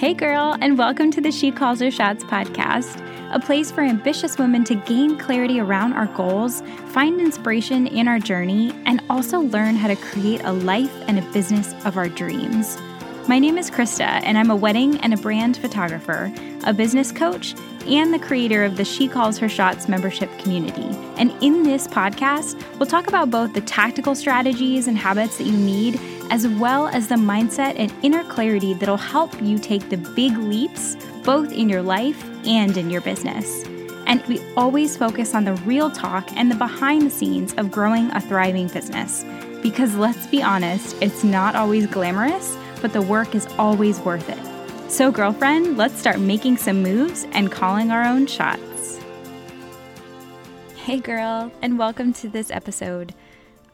Hey, girl, and welcome to the She Calls Her Shots podcast, a place for ambitious women to gain clarity around our goals, find inspiration in our journey, and also learn how to create a life and a business of our dreams. My name is Krista, and I'm a wedding and a brand photographer, a business coach, and the creator of the She Calls Her Shots membership community. And in this podcast, we'll talk about both the tactical strategies and habits that you need as well as the mindset and inner clarity that'll help you take the big leaps both in your life and in your business. And we always focus on the real talk and the behind the scenes of growing a thriving business. Because let's be honest, it's not always glamorous, but the work is always worth it. So, girlfriend, let's start making some moves and calling our own shots. Hey, girl, and welcome to this episode.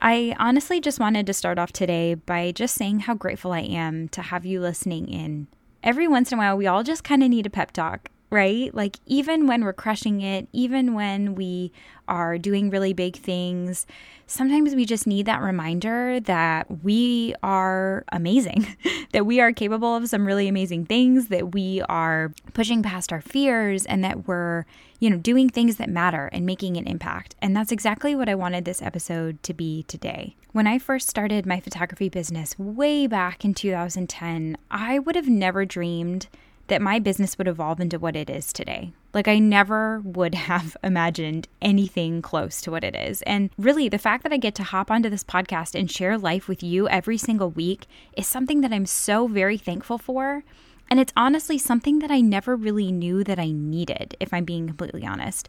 I honestly just wanted to start off today by just saying how grateful I am to have you listening in. Every once in a while, we all just kind of need a pep talk, right? Like, even when we're crushing it, even when we are doing really big things, sometimes we just need that reminder that we are amazing, that we are capable of some really amazing things, that we are pushing past our fears, and that we're, you know, doing things that matter and making an impact. And that's exactly what I wanted this episode to be today. When I first started my photography business way back in 2010, I would have never dreamed that my business would evolve into what it is today. Like, I never would have imagined anything close to what it is. And really, the fact that I get to hop onto this podcast and share life with you every single week is something that I'm so very thankful for. And it's honestly something that I never really knew that I needed, if I'm being completely honest.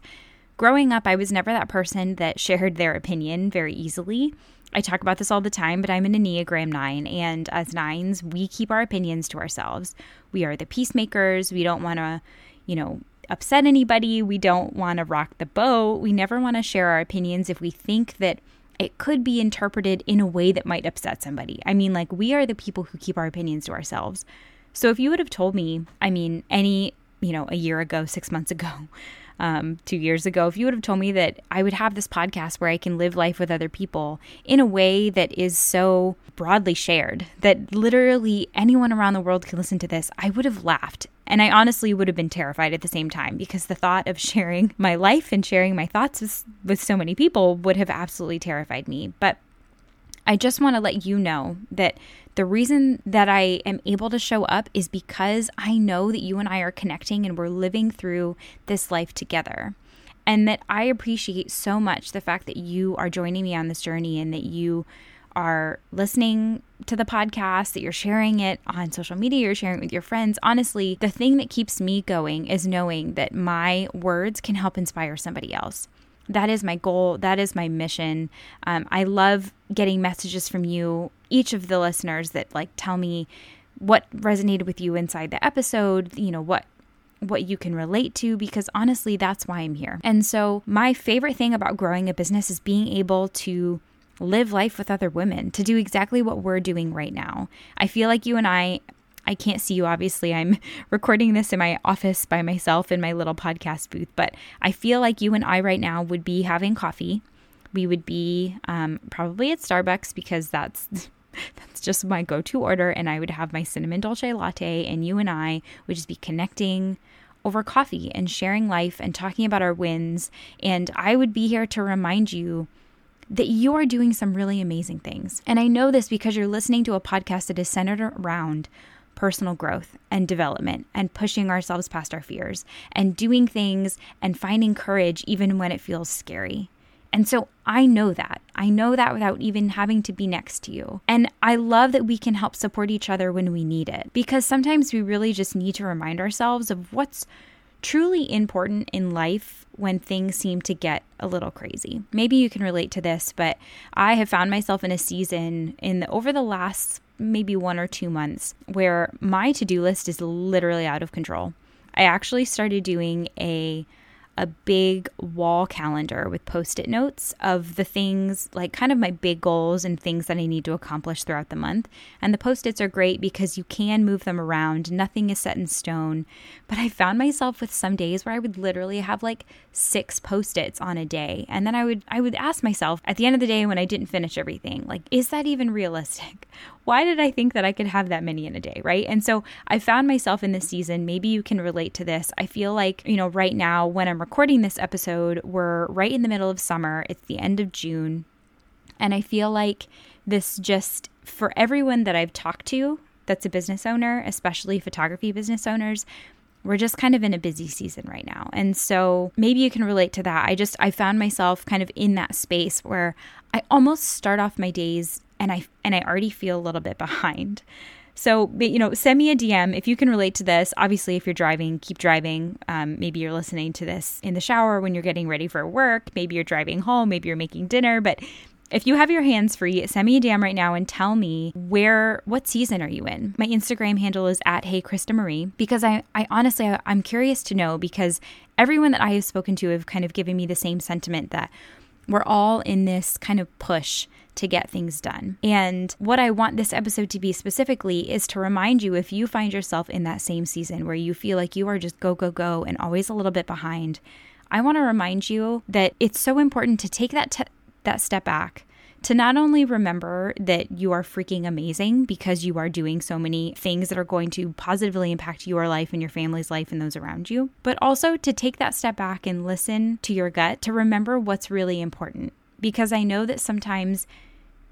Growing up, I was never that person that shared their opinion very easily. I talk about this all the time, but I'm an Enneagram 9, and as nines, we keep our opinions to ourselves. We are the peacemakers. We don't want to, you know, upset anybody. We don't want to rock the boat. We never want to share our opinions if we think that it could be interpreted in a way that might upset somebody. I mean, like, we are the people who keep our opinions to ourselves. So if you would have told me, I mean, any, you know, a year ago, six months ago, um, two years ago, if you would have told me that I would have this podcast where I can live life with other people in a way that is so broadly shared that literally anyone around the world can listen to this, I would have laughed. And I honestly would have been terrified at the same time because the thought of sharing my life and sharing my thoughts with, with so many people would have absolutely terrified me. But I just want to let you know that the reason that I am able to show up is because I know that you and I are connecting and we're living through this life together. And that I appreciate so much the fact that you are joining me on this journey and that you are listening to the podcast, that you're sharing it on social media, you're sharing it with your friends. Honestly, the thing that keeps me going is knowing that my words can help inspire somebody else that is my goal. That is my mission. Um, I love getting messages from you, each of the listeners that like tell me what resonated with you inside the episode, you know, what what you can relate to because honestly that's why I'm here. And so my favorite thing about growing a business is being able to live life with other women, to do exactly what we're doing right now. I feel like you and I I can't see you, obviously. I'm recording this in my office by myself in my little podcast booth, but I feel like you and I right now would be having coffee. We would be um, probably at Starbucks because that's. That's just my go to order. And I would have my cinnamon dolce latte, and you and I would just be connecting over coffee and sharing life and talking about our wins. And I would be here to remind you that you are doing some really amazing things. And I know this because you're listening to a podcast that is centered around personal growth and development and pushing ourselves past our fears and doing things and finding courage even when it feels scary. And so I know that. I know that without even having to be next to you. And I love that we can help support each other when we need it because sometimes we really just need to remind ourselves of what's truly important in life when things seem to get a little crazy. Maybe you can relate to this, but I have found myself in a season in the, over the last maybe one or two months where my to do list is literally out of control. I actually started doing a a big wall calendar with post it notes of the things, like kind of my big goals and things that I need to accomplish throughout the month. And the post its are great because you can move them around, nothing is set in stone. But I found myself with some days where I would literally have like six post its on a day. And then I would, I would ask myself at the end of the day when I didn't finish everything, like, is that even realistic? Why did I think that I could have that many in a day? Right. And so I found myself in this season. Maybe you can relate to this. I feel like, you know, right now when I'm recording this episode, we're right in the middle of summer. It's the end of June. And I feel like this just, for everyone that I've talked to that's a business owner, especially photography business owners, we're just kind of in a busy season right now. And so maybe you can relate to that. I just, I found myself kind of in that space where I almost start off my days and I, and I already feel a little bit behind. So, you know, send me a DM if you can relate to this. Obviously, if you're driving, keep driving. Um, maybe you're listening to this in the shower when you're getting ready for work. Maybe you're driving home. Maybe you're making dinner. But if you have your hands free, send me a DM right now and tell me where, what season are you in? My Instagram handle is at Hey Krista Marie because I, I honestly, I, I'm curious to know because everyone that I have spoken to have kind of given me the same sentiment that we're all in this kind of push to get things done. And what I want this episode to be specifically is to remind you if you find yourself in that same season where you feel like you are just go, go, go and always a little bit behind. I want to remind you that it's so important to take that, that step back to not only remember that you are freaking amazing because you are doing so many things that are going to positively impact your life and your family's life and those around you, but also to take that step back and listen to your gut to remember what's really important. Because I know that sometimes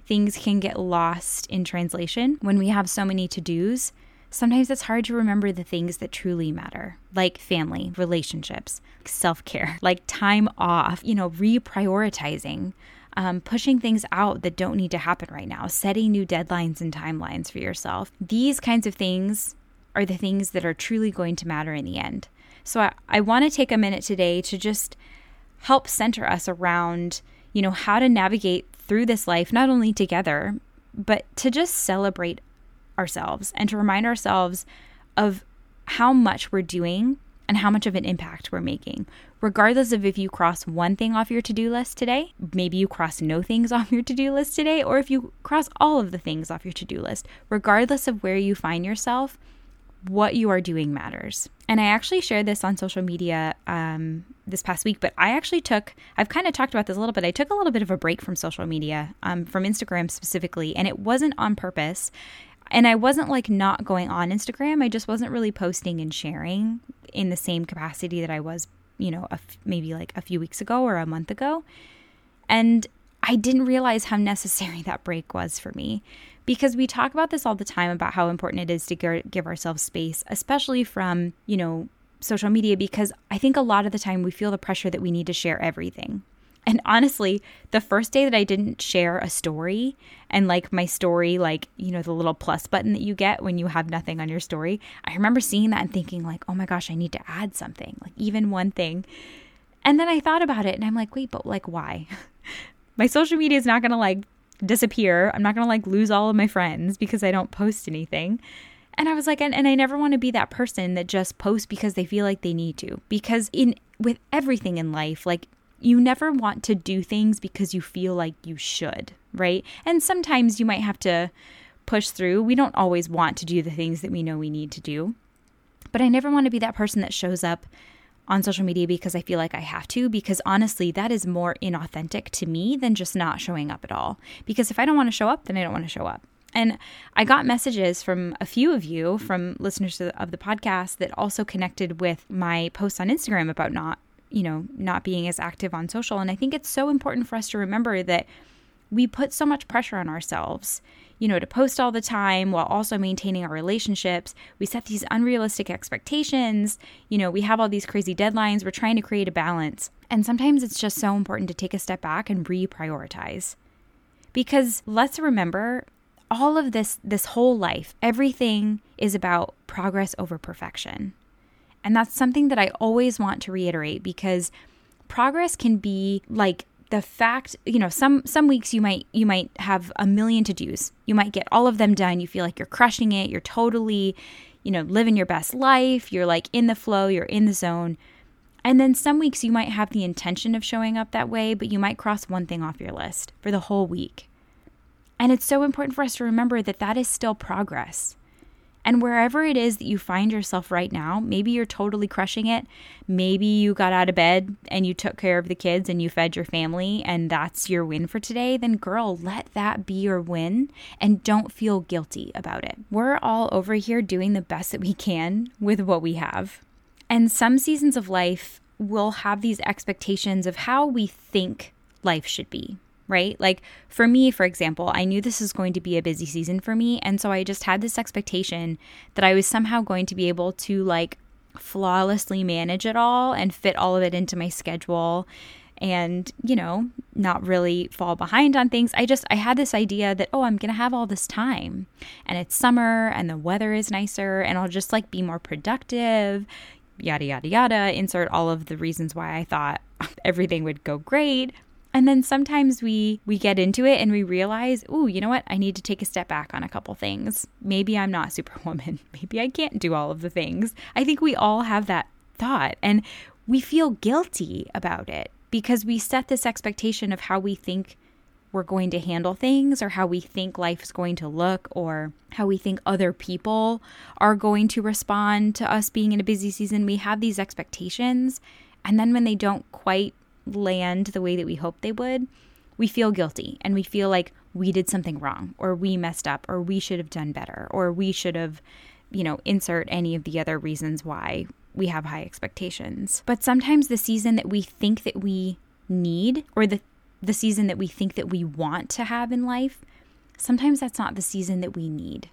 things can get lost in translation when we have so many to dos. Sometimes it's hard to remember the things that truly matter, like family, relationships, self care, like time off, you know, reprioritizing, um, pushing things out that don't need to happen right now, setting new deadlines and timelines for yourself. These kinds of things are the things that are truly going to matter in the end. So I, I want to take a minute today to just help center us around, you know, how to navigate through this life, not only together, but to just celebrate ourselves and to remind ourselves of how much we're doing and how much of an impact we're making. Regardless of if you cross one thing off your to do list today, maybe you cross no things off your to do list today, or if you cross all of the things off your to do list, regardless of where you find yourself, what you are doing matters. And I actually shared this on social media um, this past week, but I actually took, I've kind of talked about this a little bit. I took a little bit of a break from social media, um, from Instagram specifically, and it wasn't on purpose. And I wasn't like not going on Instagram. I just wasn't really posting and sharing in the same capacity that I was, you know, maybe like a few weeks ago or a month ago. And I didn't realize how necessary that break was for me because we talk about this all the time about how important it is to give ourselves space, especially from, you know, social media, because I think a lot of the time we feel the pressure that we need to share everything. And honestly, the first day that I didn't share a story and like my story, like, you know, the little plus button that you get when you have nothing on your story, I remember seeing that and thinking, like, oh my gosh, I need to add something, like even one thing. And then I thought about it and I'm like, wait, but like, why? my social media is not going to like disappear. I'm not going to like lose all of my friends because I don't post anything. And I was like, and, and I never want to be that person that just posts because they feel like they need to. Because in with everything in life, like you never want to do things because you feel like you should, right? And sometimes you might have to push through. We don't always want to do the things that we know we need to do. But I never want to be that person that shows up on social media because I feel like I have to, because honestly, that is more inauthentic to me than just not showing up at all. Because if I don't want to show up, then I don't want to show up. And I got messages from a few of you, from listeners of the podcast, that also connected with my posts on Instagram about not, you know, not being as active on social. And I think it's so important for us to remember that we put so much pressure on ourselves you know, to post all the time while also maintaining our relationships. We set these unrealistic expectations. You know, we have all these crazy deadlines. We're trying to create a balance. And sometimes it's just so important to take a step back and reprioritize. Because let's remember all of this this whole life, everything is about progress over perfection. And that's something that I always want to reiterate because progress can be like the fact you know some some weeks you might you might have a million to dos you might get all of them done. You feel like you're crushing it. You're totally you know living your best life. You're like in the flow. You're in the zone. And then some weeks you might have the intention of showing up that way, but you might cross one thing off your list for the whole week. And it's so important for us to remember that that is still progress. And wherever it is that you find yourself right now, maybe you're totally crushing it. Maybe you got out of bed and you took care of the kids and you fed your family, and that's your win for today. Then, girl, let that be your win and don't feel guilty about it. We're all over here doing the best that we can with what we have. And some seasons of life will have these expectations of how we think life should be right? Like for me, for example, I knew this was going to be a busy season for me. And so I just had this expectation that I was somehow going to be able to like flawlessly manage it all and fit all of it into my schedule and, you know, not really fall behind on things. I just, I had this idea that, oh, I'm going to have all this time and it's summer and the weather is nicer and I'll just like be more productive, yada, yada, yada. Insert all of the reasons why I thought everything would go great. And then sometimes we we get into it and we realize, "Ooh, you know what? I need to take a step back on a couple things. Maybe I'm not superwoman. Maybe I can't do all of the things." I think we all have that thought and we feel guilty about it because we set this expectation of how we think we're going to handle things or how we think life's going to look or how we think other people are going to respond to us being in a busy season. We have these expectations and then when they don't quite land the way that we hoped they would, we feel guilty and we feel like we did something wrong or we messed up or we should have done better or we should have, you know, insert any of the other reasons why we have high expectations. But sometimes the season that we think that we need or the the season that we think that we want to have in life, sometimes that's not the season that we need.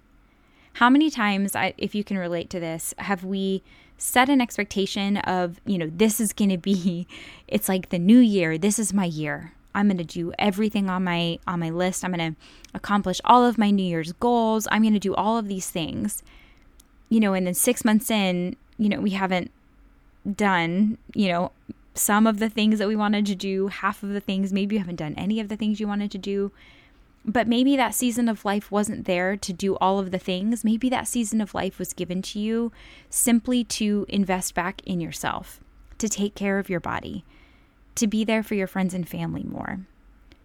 How many times, I, if you can relate to this, have we set an expectation of, you know, this is going to be it's like the new year, this is my year. I'm going to do everything on my on my list. I'm going to accomplish all of my new year's goals. I'm going to do all of these things. You know, and then 6 months in, you know, we haven't done, you know, some of the things that we wanted to do, half of the things, maybe you haven't done any of the things you wanted to do. But maybe that season of life wasn't there to do all of the things. Maybe that season of life was given to you simply to invest back in yourself, to take care of your body, to be there for your friends and family more,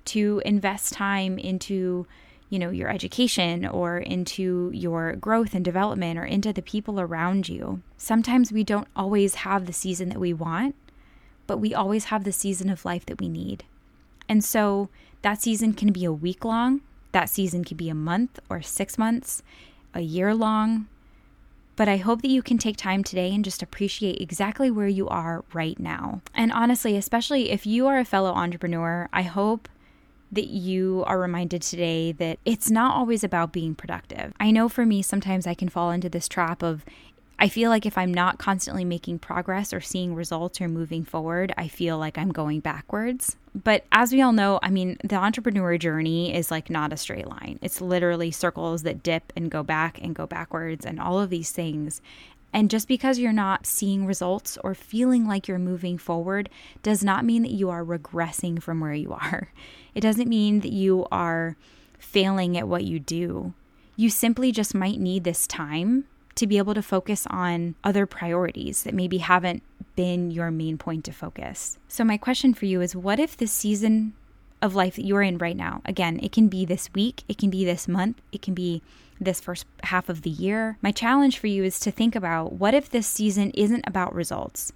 to invest time into you know your education or into your growth and development or into the people around you. Sometimes we don't always have the season that we want, but we always have the season of life that we need. And so that season can be a week long, that season can be a month or six months, a year long. But I hope that you can take time today and just appreciate exactly where you are right now. And honestly, especially if you are a fellow entrepreneur, I hope that you are reminded today that it's not always about being productive. I know for me, sometimes I can fall into this trap of I feel like if I'm not constantly making progress or seeing results or moving forward, I feel like I'm going backwards. But as we all know, I mean, the entrepreneur journey is like not a straight line. It's literally circles that dip and go back and go backwards and all of these things. And just because you're not seeing results or feeling like you're moving forward does not mean that you are regressing from where you are. It doesn't mean that you are failing at what you do. You simply just might need this time to be able to focus on other priorities that maybe haven't been your main point of focus. So, my question for you is what if this season of life that you're in right now, again, it can be this week, it can be this month, it can be this first half of the year. My challenge for you is to think about what if this season isn't about results?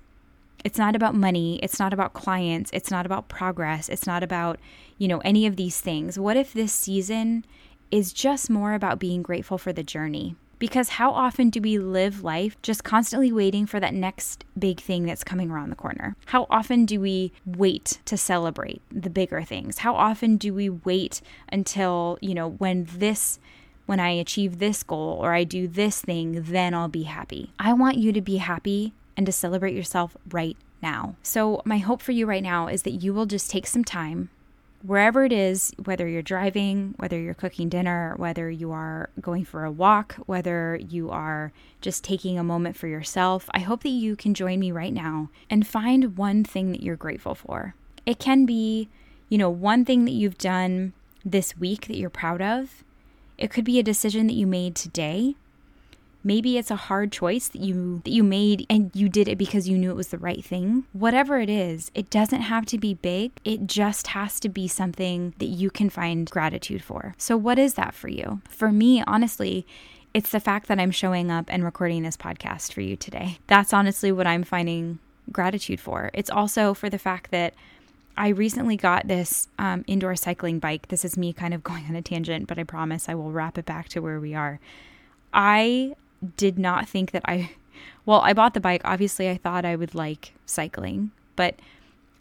It's not about money, it's not about clients, it's not about progress, it's not about, you know, any of these things. What if this season is just more about being grateful for the journey? Because how often do we live life just constantly waiting for that next big thing that's coming around the corner? How often do we wait to celebrate the bigger things? How often do we wait until, you know, when this when I achieve this goal or I do this thing, then I'll be happy. I want you to be happy and to celebrate yourself right now. So, my hope for you right now is that you will just take some time wherever it is, whether you're driving, whether you're cooking dinner, whether you are going for a walk, whether you are just taking a moment for yourself, I hope that you can join me right now and find one thing that you're grateful for. It can be, you know, one thing that you've done this week that you're proud of. It could be a decision that you made today. Maybe it's a hard choice that you that you made and you did it because you knew it was the right thing. Whatever it is, it doesn't have to be big. It just has to be something that you can find gratitude for. So what is that for you? For me, honestly, it's the fact that I'm showing up and recording this podcast for you today. That's honestly what I'm finding gratitude for. It's also for the fact that I recently got this um, indoor cycling bike. This is me kind of going on a tangent, but I promise I will wrap it back to where we are. I did not think that I, well, I bought the bike. Obviously, I thought I would like cycling, but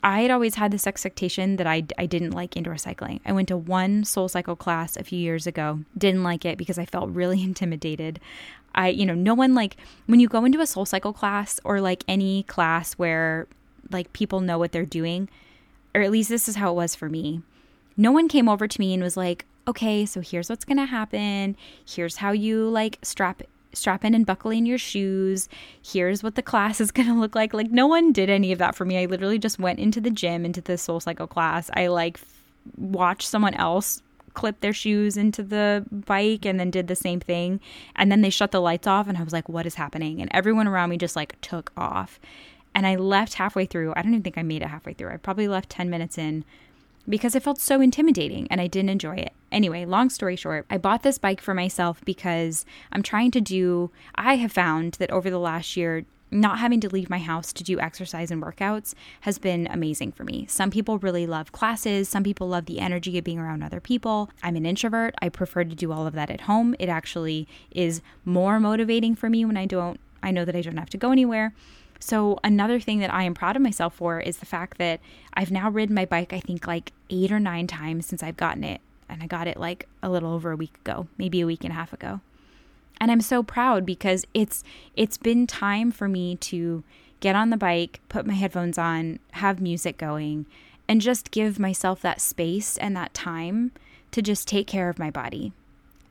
I had always had this expectation that I, I didn't like indoor cycling. I went to one SoulCycle class a few years ago, didn't like it because I felt really intimidated. I, you know, no one like when you go into a SoulCycle class or like any class where like people know what they're doing, or at least this is how it was for me. No one came over to me and was like, okay, so here's what's going to happen. Here's how you like strap strap in and buckle in your shoes. Here's what the class is going to look like. Like no one did any of that for me. I literally just went into the gym into the SoulCycle class. I like f- watched someone else clip their shoes into the bike and then did the same thing. And then they shut the lights off and I was like, what is happening? And everyone around me just like took off. And I left halfway through. I don't even think I made it halfway through. I probably left 10 minutes in because it felt so intimidating and I didn't enjoy it. Anyway, long story short, I bought this bike for myself because I'm trying to do, I have found that over the last year, not having to leave my house to do exercise and workouts has been amazing for me. Some people really love classes, some people love the energy of being around other people. I'm an introvert. I prefer to do all of that at home. It actually is more motivating for me when I don't I know that I don't have to go anywhere. So, another thing that I am proud of myself for is the fact that I've now ridden my bike, I think, like eight or nine times since I've gotten it. And I got it like a little over a week ago, maybe a week and a half ago. And I'm so proud because it's it's been time for me to get on the bike, put my headphones on, have music going, and just give myself that space and that time to just take care of my body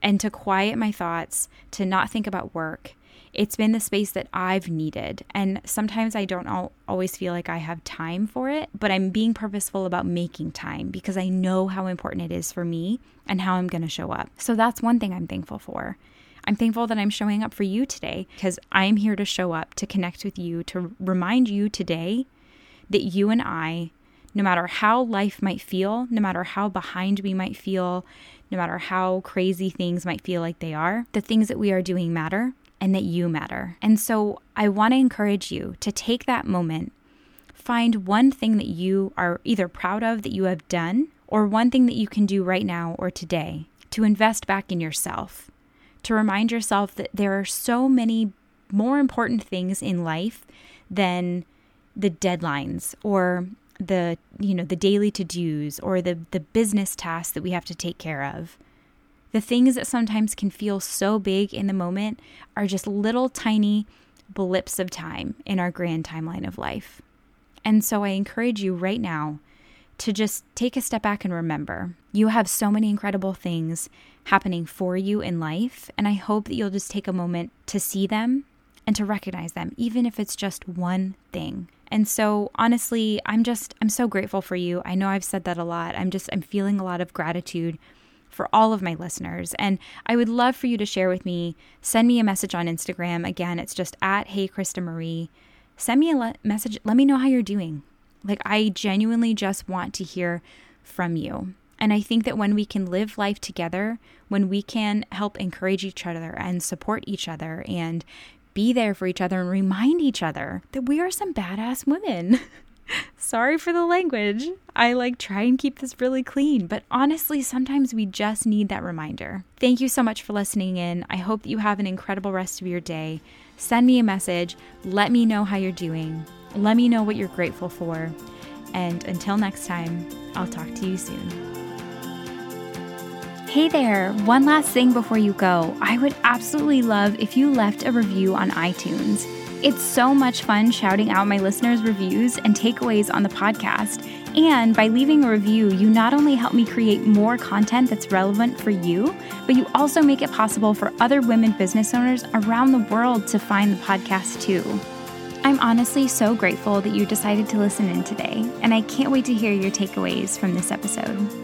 and to quiet my thoughts, to not think about work it's been the space that I've needed. And sometimes I don't always feel like I have time for it, but I'm being purposeful about making time because I know how important it is for me and how I'm going to show up. So that's one thing I'm thankful for. I'm thankful that I'm showing up for you today because I'm here to show up, to connect with you, to remind you today that you and I, no matter how life might feel, no matter how behind we might feel, no matter how crazy things might feel like they are, the things that we are doing matter and that you matter. And so I want to encourage you to take that moment, find one thing that you are either proud of that you have done, or one thing that you can do right now or today to invest back in yourself, to remind yourself that there are so many more important things in life than the deadlines or the you know the daily to-dos or the the business tasks that we have to take care of the things that sometimes can feel so big in the moment are just little tiny blips of time in our grand timeline of life. And so I encourage you right now to just take a step back and remember you have so many incredible things happening for you in life. And I hope that you'll just take a moment to see them and to recognize them, even if it's just one thing. And so, honestly, I'm just, I'm so grateful for you. I know I've said that a lot. I'm just, I'm feeling a lot of gratitude for all of my listeners. And I would love for you to share with me. Send me a message on Instagram. Again, it's just at Hey Krista Marie. Send me a le- message. Let me know how you're doing. Like, I genuinely just want to hear from you. And I think that when we can live life together, when we can help encourage each other and support each other and be there for each other and remind each other that we are some badass women. Sorry for the language. I like try and keep this really clean, but honestly, sometimes we just need that reminder. Thank you so much for listening in. I hope that you have an incredible rest of your day. Send me a message. Let me know how you're doing. Let me know what you're grateful for. And until next time, I'll talk to you soon. Hey there, one last thing before you go. I would absolutely love if you left a review on iTunes. It's so much fun shouting out my listeners' reviews and takeaways on the podcast. And by leaving a review, you not only help me create more content that's relevant for you, but you also make it possible for other women business owners around the world to find the podcast too. I'm honestly so grateful that you decided to listen in today, and I can't wait to hear your takeaways from this episode.